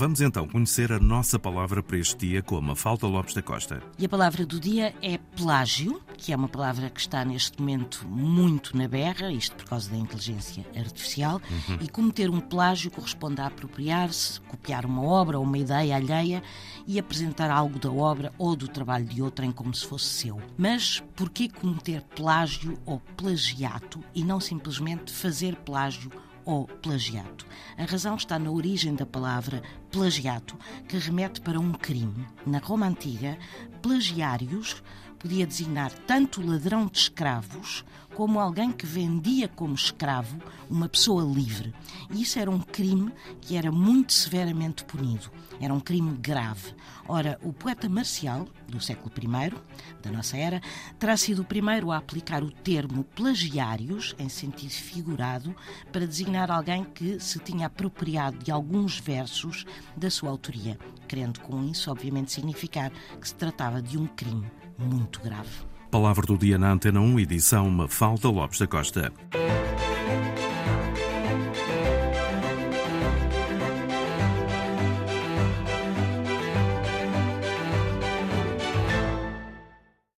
Vamos então conhecer a nossa palavra para este dia com a Mafalda Lopes da Costa. E a palavra do dia é plágio, que é uma palavra que está neste momento muito na berra, isto por causa da inteligência artificial, uhum. e cometer um plágio corresponde a apropriar-se, copiar uma obra ou uma ideia alheia e apresentar algo da obra ou do trabalho de outrem como se fosse seu. Mas por que cometer plágio ou plagiato e não simplesmente fazer plágio ou plagiato. A razão está na origem da palavra plagiato, que remete para um crime. Na Roma Antiga, plagiários podia designar tanto ladrão de escravos como alguém que vendia como escravo uma pessoa livre. E isso era um crime que era muito severamente punido. Era um crime grave. Ora, o poeta Marcial, do século I, da nossa era, terá sido o primeiro a aplicar o termo plagiários, em sentido figurado, para designar alguém que se tinha apropriado de alguns versos da sua autoria, querendo com isso, obviamente, significar que se tratava de um crime muito grave. Palavra do dia na Antena 1, edição Mafalda Lopes da Costa.